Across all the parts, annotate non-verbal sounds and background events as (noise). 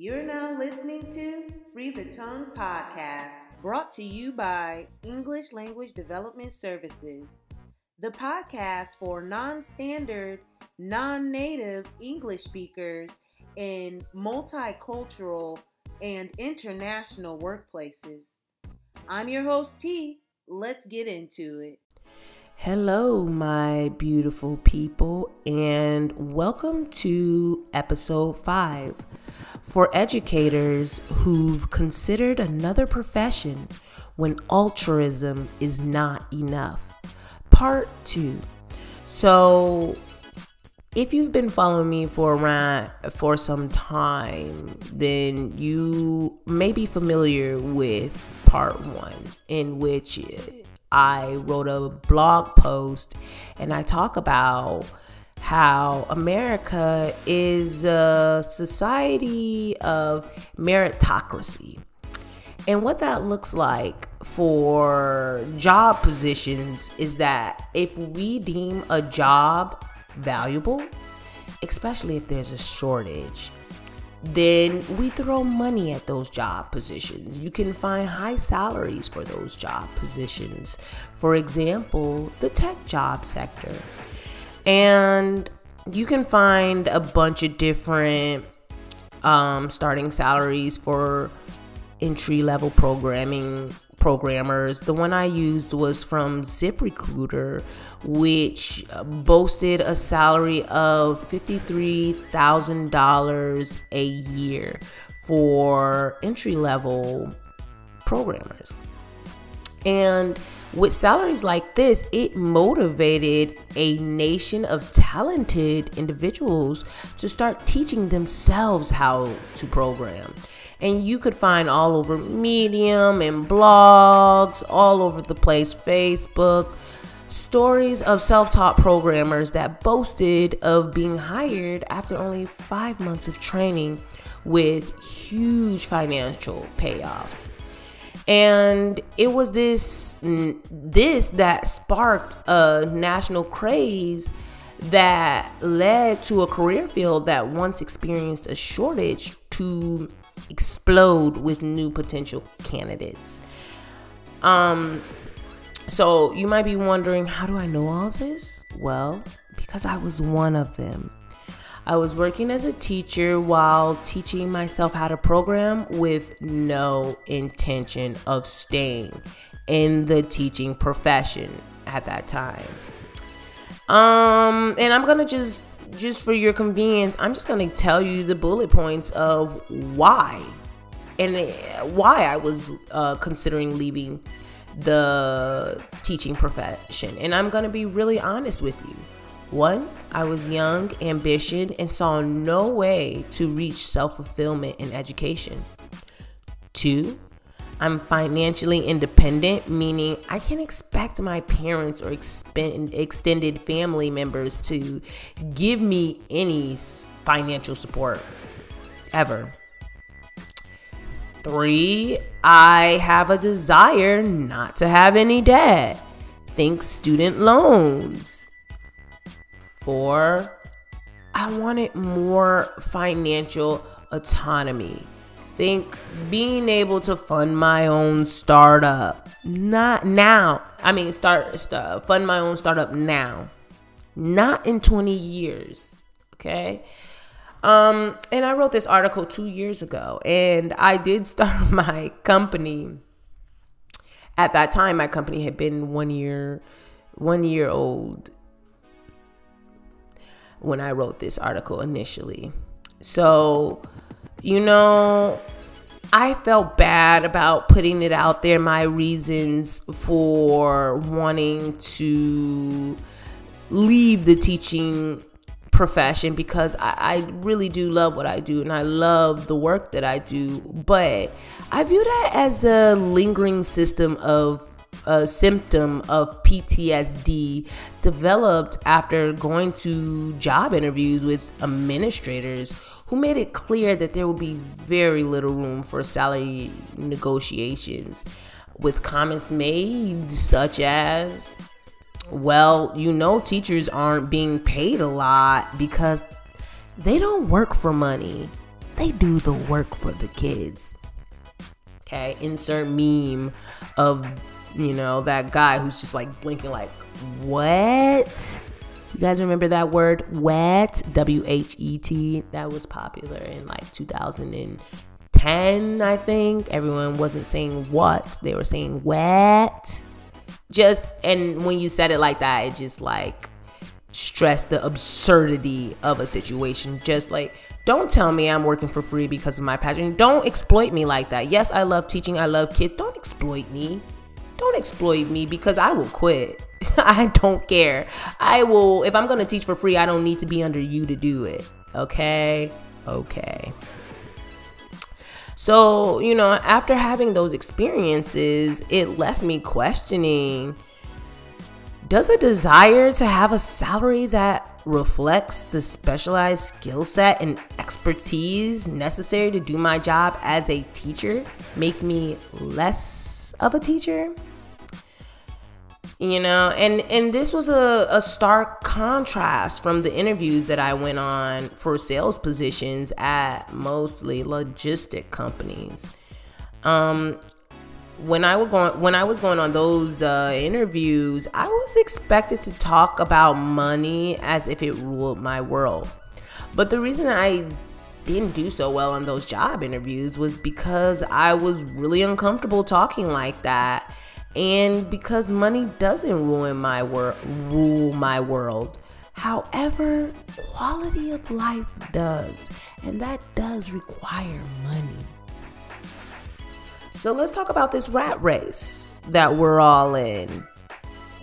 You're now listening to Free the Tongue podcast, brought to you by English Language Development Services, the podcast for non standard, non native English speakers in multicultural and international workplaces. I'm your host, T. Let's get into it. Hello, my beautiful people, and welcome to episode five for educators who've considered another profession when altruism is not enough. Part two. So, if you've been following me for around for some time, then you may be familiar with part one, in which I wrote a blog post and I talk about how America is a society of meritocracy. And what that looks like for job positions is that if we deem a job valuable, especially if there's a shortage, then we throw money at those job positions. You can find high salaries for those job positions. For example, the tech job sector. And you can find a bunch of different um, starting salaries for entry level programming programmers. The one I used was from ZipRecruiter, which boasted a salary of $53,000 a year for entry level programmers. And with salaries like this, it motivated a nation of talented individuals to start teaching themselves how to program. And you could find all over Medium and blogs, all over the place, Facebook, stories of self taught programmers that boasted of being hired after only five months of training with huge financial payoffs and it was this this that sparked a national craze that led to a career field that once experienced a shortage to explode with new potential candidates. Um so you might be wondering how do i know all this? Well because i was one of them I was working as a teacher while teaching myself how to program with no intention of staying in the teaching profession at that time. Um, and I'm gonna just just for your convenience, I'm just gonna tell you the bullet points of why and why I was uh, considering leaving the teaching profession. And I'm gonna be really honest with you. One, I was young, ambitious, and saw no way to reach self fulfillment in education. Two, I'm financially independent, meaning I can expect my parents or expend, extended family members to give me any financial support ever. Three, I have a desire not to have any debt. Think student loans. Four, I wanted more financial autonomy. Think being able to fund my own startup. Not now. I mean, start, start fund my own startup now. Not in 20 years. Okay? Um, and I wrote this article two years ago, and I did start (laughs) my company. At that time, my company had been one year, one year old when I wrote this article initially. So, you know, I felt bad about putting it out there, my reasons for wanting to leave the teaching profession because I, I, really do love what I do and I love the work that I do. But I view that as a lingering system of a symptom of PTSD developed after going to job interviews with administrators who made it clear that there would be very little room for salary negotiations, with comments made such as, well, you know, teachers aren't being paid a lot because they don't work for money. they do the work for the kids. Okay, insert meme of you know that guy who's just like blinking like what? You guys remember that word wet? W H E T. That was popular in like 2010, I think. Everyone wasn't saying what, they were saying wet. Just and when you said it like that, it just like stressed the absurdity of a situation. Just like don't tell me I'm working for free because of my passion. Don't exploit me like that. Yes, I love teaching. I love kids. Don't exploit me. Don't exploit me because I will quit. (laughs) I don't care. I will, if I'm going to teach for free, I don't need to be under you to do it. Okay? Okay. So, you know, after having those experiences, it left me questioning does a desire to have a salary that reflects the specialized skill set and expertise necessary to do my job as a teacher make me less of a teacher? You know, and and this was a, a stark contrast from the interviews that I went on for sales positions at mostly logistic companies. Um, when I was going when I was going on those uh, interviews, I was expected to talk about money as if it ruled my world. But the reason I didn't do so well on those job interviews was because I was really uncomfortable talking like that, and because money doesn't ruin my world rule my world. However, quality of life does, and that does require money. So let's talk about this rat race that we're all in.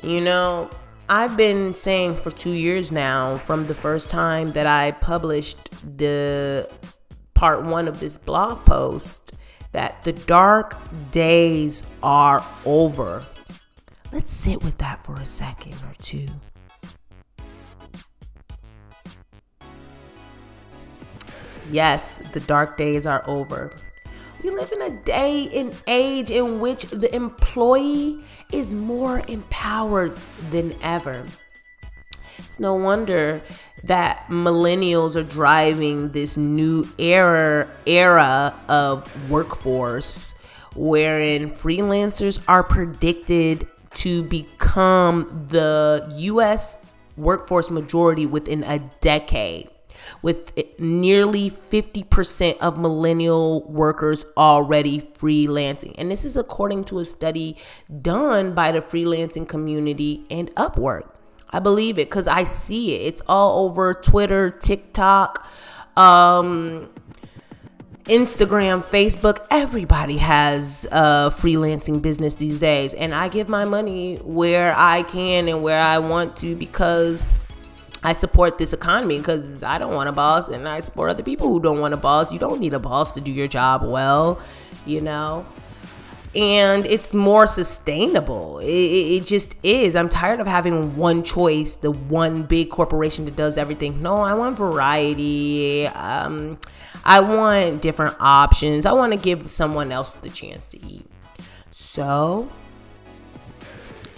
You know, I've been saying for two years now, from the first time that I published the part one of this blog post, that the dark days are over. Let's sit with that for a second or two. Yes, the dark days are over. We live in a day and age in which the employee is more empowered than ever. It's no wonder that millennials are driving this new era era of workforce wherein freelancers are predicted to become the US workforce majority within a decade with nearly 50% of millennial workers already freelancing. And this is according to a study done by the freelancing community and Upwork. I believe it because I see it. It's all over Twitter, TikTok, um, Instagram, Facebook, everybody has a freelancing business these days. And I give my money where I can and where I want to because I support this economy because I don't want a boss and I support other people who don't want a boss. You don't need a boss to do your job well, you know? And it's more sustainable. It, it, just is. I'm tired of having one choice, the one big corporation that does everything. No, I want variety. Um, I want different options. I want to give someone else the chance to eat. So,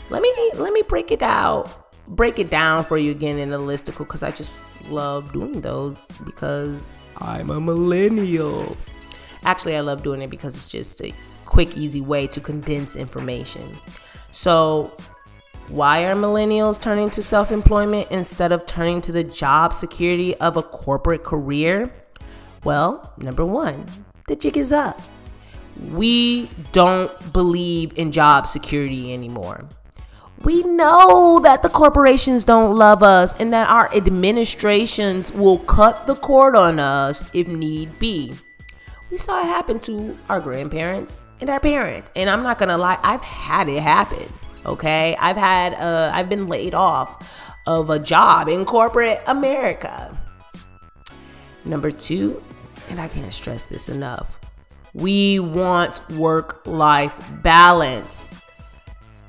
let me let me break it out break it down for you again in a listicle because I just love doing those because I'm a millennial. Actually, I love doing it because it's just a quick, easy way to condense information. So, why are millennials turning to self employment instead of turning to the job security of a corporate career? Well, number one, the jig is up. We don't believe in job security anymore. We know that the corporations don't love us and that our administrations will cut the cord on us if need be. We saw it happen to our grandparents and our parents. And I'm not gonna lie, I've had it happen. Okay. I've had uh I've been laid off of a job in corporate America. Number two, and I can't stress this enough. We want work life balance.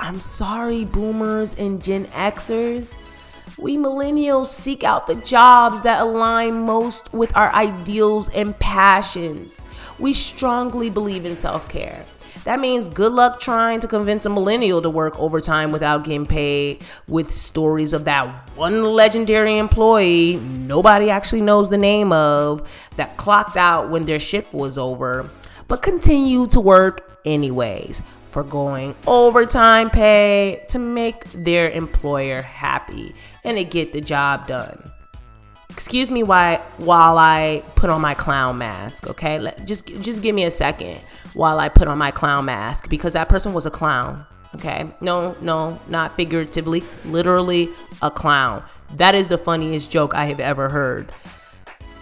I'm sorry, boomers and Gen Xers. We millennials seek out the jobs that align most with our ideals and passions. We strongly believe in self care. That means good luck trying to convince a millennial to work overtime without getting paid with stories of that one legendary employee nobody actually knows the name of that clocked out when their shift was over, but continued to work anyways for going overtime pay to make their employer happy and to get the job done excuse me why while I put on my clown mask, okay? Let, just just give me a second while I put on my clown mask because that person was a clown, okay? No, no, not figuratively, literally a clown. That is the funniest joke I have ever heard.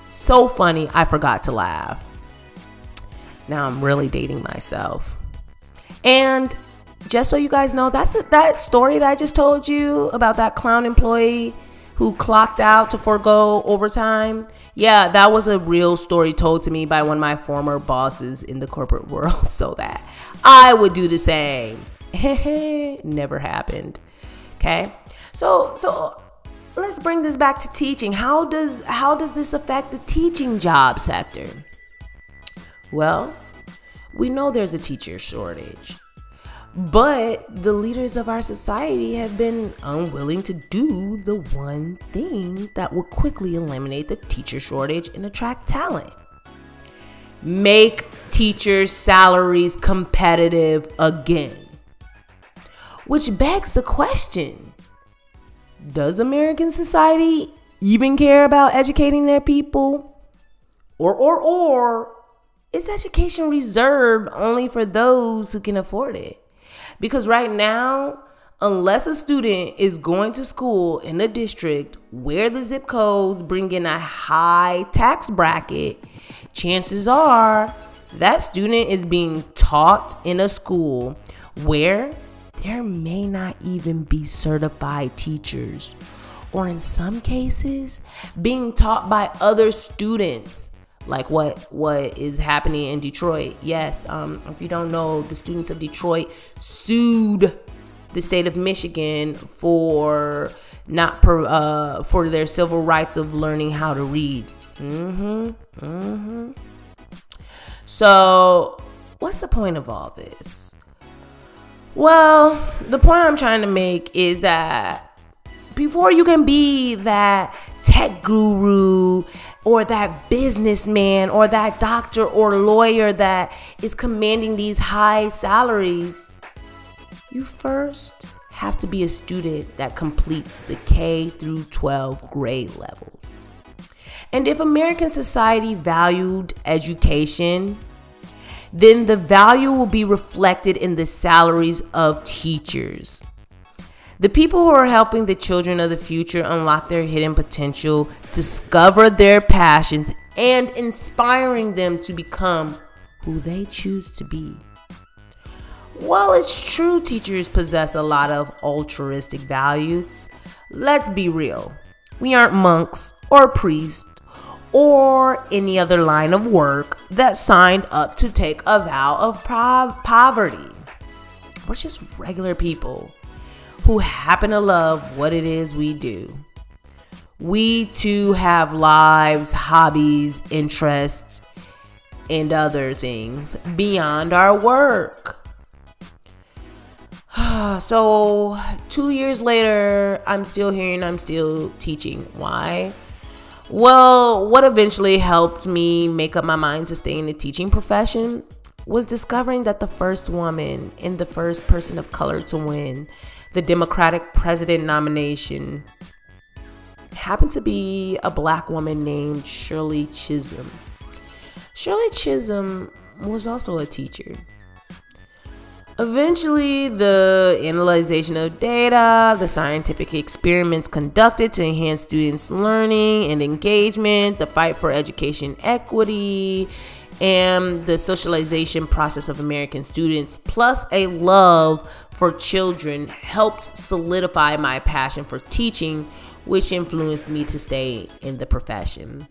So funny, I forgot to laugh. Now I'm really dating myself. And just so you guys know, that's a, that story that I just told you about that clown employee who clocked out to forego overtime. Yeah, that was a real story told to me by one of my former bosses in the corporate (laughs) world, so that I would do the same. (laughs) Never happened. Okay? So so let's bring this back to teaching. How does how does this affect the teaching job sector? Well, we know there's a teacher shortage. But the leaders of our society have been unwilling to do the one thing that will quickly eliminate the teacher shortage and attract talent. Make teachers' salaries competitive again. Which begs the question Does American society even care about educating their people? Or, or, or, is education reserved only for those who can afford it? Because right now, unless a student is going to school in a district where the zip codes bring in a high tax bracket, chances are that student is being taught in a school where there may not even be certified teachers, or in some cases, being taught by other students like what what is happening in Detroit. Yes, um, if you don't know, the students of Detroit sued the state of Michigan for not per, uh, for their civil rights of learning how to read. Mm-hmm. Mm-hmm. So, what's the point of all this? Well, the point I'm trying to make is that before you can be that tech guru or that businessman or that doctor or lawyer that is commanding these high salaries, you first have to be a student that completes the K through 12 grade levels. And if American society valued education, then the value will be reflected in the salaries of teachers. The people who are helping the children of the future unlock their hidden potential, discover their passions, and inspiring them to become who they choose to be. While it's true teachers possess a lot of altruistic values, let's be real. We aren't monks or priests or any other line of work that signed up to take a vow of poverty. We're just regular people who happen to love what it is we do. We too have lives, hobbies, interests, and other things beyond our work. (sighs) so, two years later, I'm still here and I'm still teaching. Why? Well, what eventually helped me make up my mind to stay in the teaching profession was discovering that the first woman and the first person of color to win the Democratic president nomination happened to be a black woman named Shirley Chisholm. Shirley Chisholm was also a teacher. Eventually, the analyzation of data, the scientific experiments conducted to enhance students' learning and engagement, the fight for education equity, and the socialization process of American students, plus a love for children, helped solidify my passion for teaching, which influenced me to stay in the profession.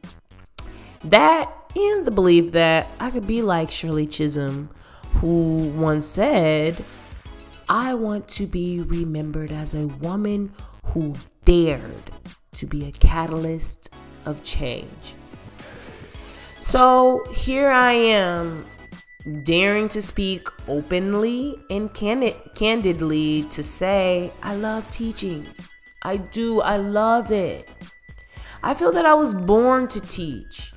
That and the belief that I could be like Shirley Chisholm, who once said, I want to be remembered as a woman who dared to be a catalyst of change. So here I am daring to speak openly and candid- candidly to say, I love teaching. I do. I love it. I feel that I was born to teach.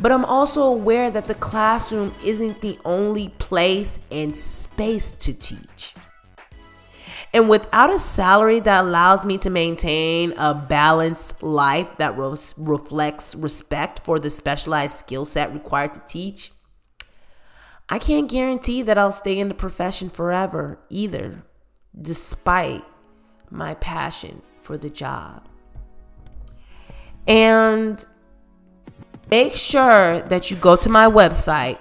But I'm also aware that the classroom isn't the only place and space to teach. And without a salary that allows me to maintain a balanced life that re- reflects respect for the specialized skill set required to teach, I can't guarantee that I'll stay in the profession forever either, despite my passion for the job. And make sure that you go to my website,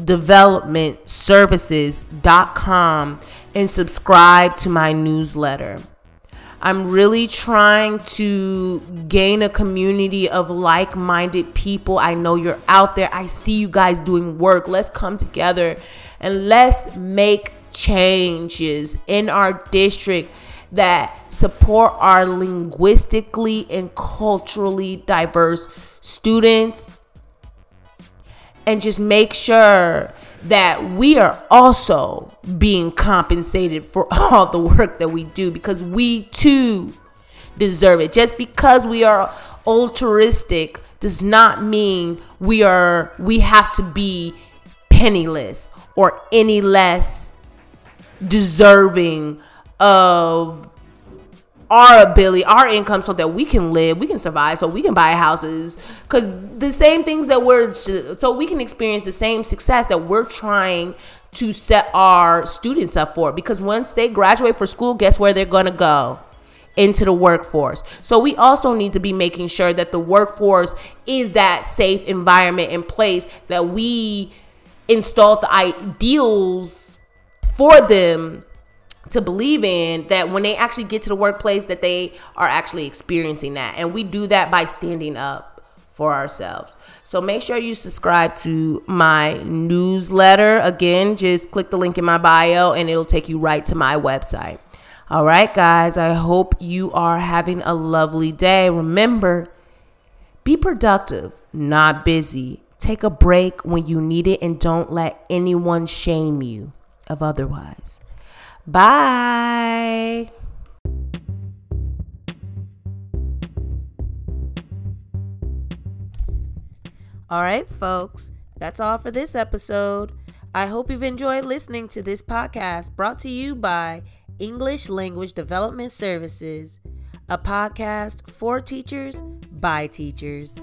www.eldevelopmentservices.com, and subscribe to my newsletter. I'm really trying to gain a community of like minded people. I know you're out there. I see you guys doing work. Let's come together and let's make changes in our district that support our linguistically and culturally diverse students and just make sure that we are also being compensated for (laughs) all the work that we do because we too deserve it. Just because we are altruistic does not mean we are we have to be penniless or any less deserving of our ability, our income, so that we can live, we can survive, so we can buy houses. Because the same things that we're, so we can experience the same success that we're trying to set our students up for. Because once they graduate for school, guess where they're going to go? Into the workforce. So we also need to be making sure that the workforce is that safe environment in place that we install the ideals for them to believe in that when they actually get to the workplace that they are actually experiencing that. And we do that by standing up for ourselves. So make sure you subscribe to my newsletter. Again just click the link in my bio and it'll take you right to my website. All right guys i hope you are having a lovely day. Remember be productive not busy. Take a break when you need it and don't let anyone shame you of otherwise Bye. All right, folks, that's all for this episode. I hope you've enjoyed listening to this podcast brought to you by English Language Development Services, a podcast for teachers by teachers.